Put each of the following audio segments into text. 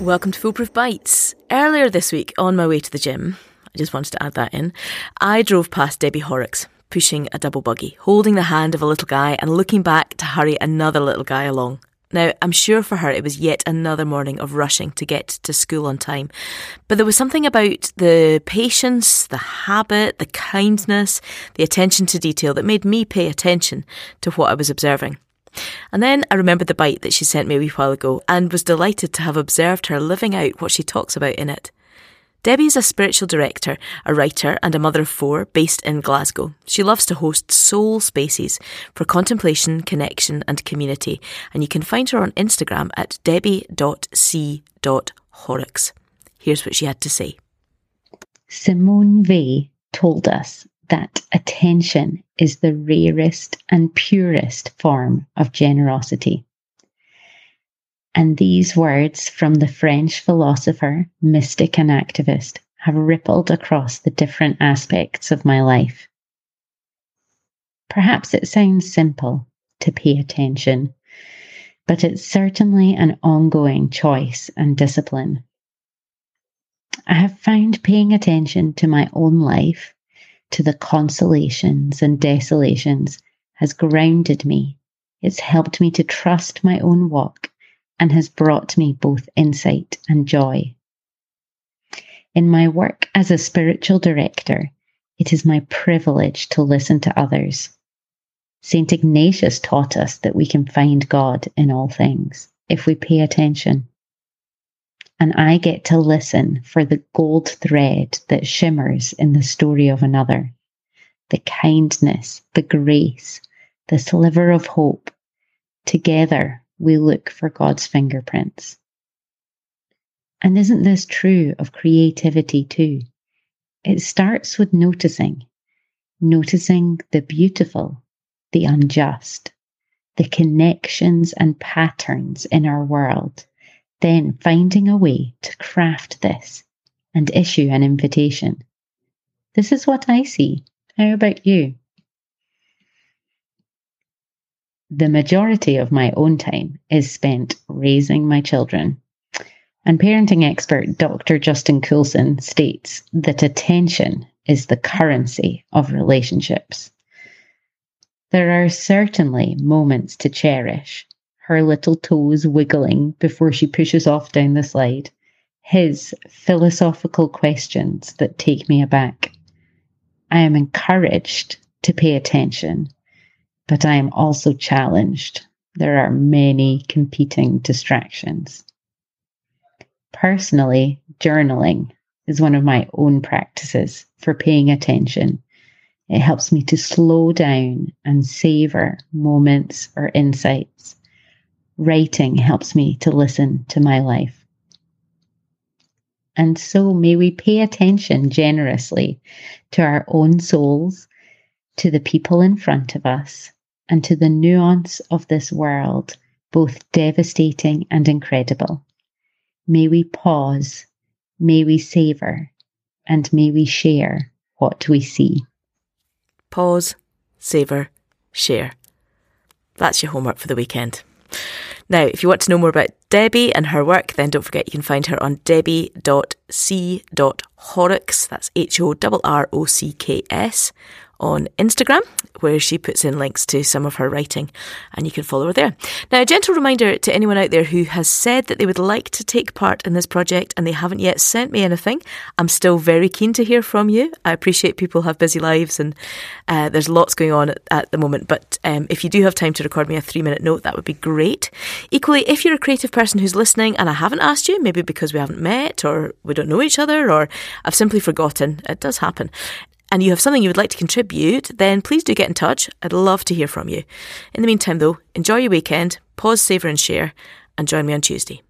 Welcome to Foolproof Bites. Earlier this week, on my way to the gym, I just wanted to add that in, I drove past Debbie Horrocks, pushing a double buggy, holding the hand of a little guy and looking back to hurry another little guy along. Now, I'm sure for her it was yet another morning of rushing to get to school on time. But there was something about the patience, the habit, the kindness, the attention to detail that made me pay attention to what I was observing. And then I remembered the bite that she sent me a wee while ago and was delighted to have observed her living out what she talks about in it. Debbie is a spiritual director, a writer, and a mother of four based in Glasgow. She loves to host soul spaces for contemplation, connection, and community, and you can find her on Instagram at debbie.c.horrocks. Here's what she had to say. Simone Weil told us that attention is the rarest and purest form of generosity. And these words from the French philosopher, mystic, and activist have rippled across the different aspects of my life. Perhaps it sounds simple to pay attention, but it's certainly an ongoing choice and discipline. I have found paying attention to my own life to the consolations and desolations has grounded me. It's helped me to trust my own walk and has brought me both insight and joy. In my work as a spiritual director, it is my privilege to listen to others. St. Ignatius taught us that we can find God in all things if we pay attention and I get to listen for the gold thread that shimmers in the story of another. The kindness, the grace, the sliver of hope. Together we look for God's fingerprints. And isn't this true of creativity too? It starts with noticing, noticing the beautiful, the unjust, the connections and patterns in our world then finding a way to craft this and issue an invitation. This is what I see. How about you? The majority of my own time is spent raising my children. And parenting expert Dr. Justin Coulson states that attention is the currency of relationships. There are certainly moments to cherish her little toes wiggling before she pushes off down the slide, his philosophical questions that take me aback. I am encouraged to pay attention, but I am also challenged. There are many competing distractions. Personally, journaling is one of my own practices for paying attention. It helps me to slow down and savor moments or insights writing helps me to listen to my life. And so may we pay attention generously to our own souls, to the people in front of us, and to the nuance of this world, both devastating and incredible. May we pause, may we savour, and may we share what we see. Pause, savour, share. That's your homework for the weekend. Now, if you want to know more about Debbie and her work, then don't forget you can find her on debbie.c.horrocks, that's H O R R O C K S, on Instagram, where she puts in links to some of her writing, and you can follow her there. Now, a gentle reminder to anyone out there who has said that they would like to take part in this project and they haven't yet sent me anything. I'm still very keen to hear from you. I appreciate people have busy lives and uh, there's lots going on at, at the moment, but um, if you do have time to record me a three minute note, that would be great. Equally, if you're a creative person who's listening and I haven't asked you, maybe because we haven't met or we don't know each other or I've simply forgotten, it does happen and you have something you would like to contribute, then please do get in touch. I'd love to hear from you. In the meantime, though, enjoy your weekend, pause, savour, and share, and join me on Tuesday.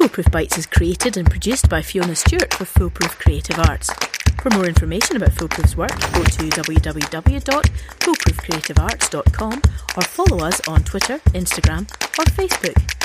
Foolproof Bites is created and produced by Fiona Stewart for Foolproof Creative Arts. For more information about Foolproof's work, go to www.foolproofcreativearts.com or follow us on Twitter, Instagram, or Facebook.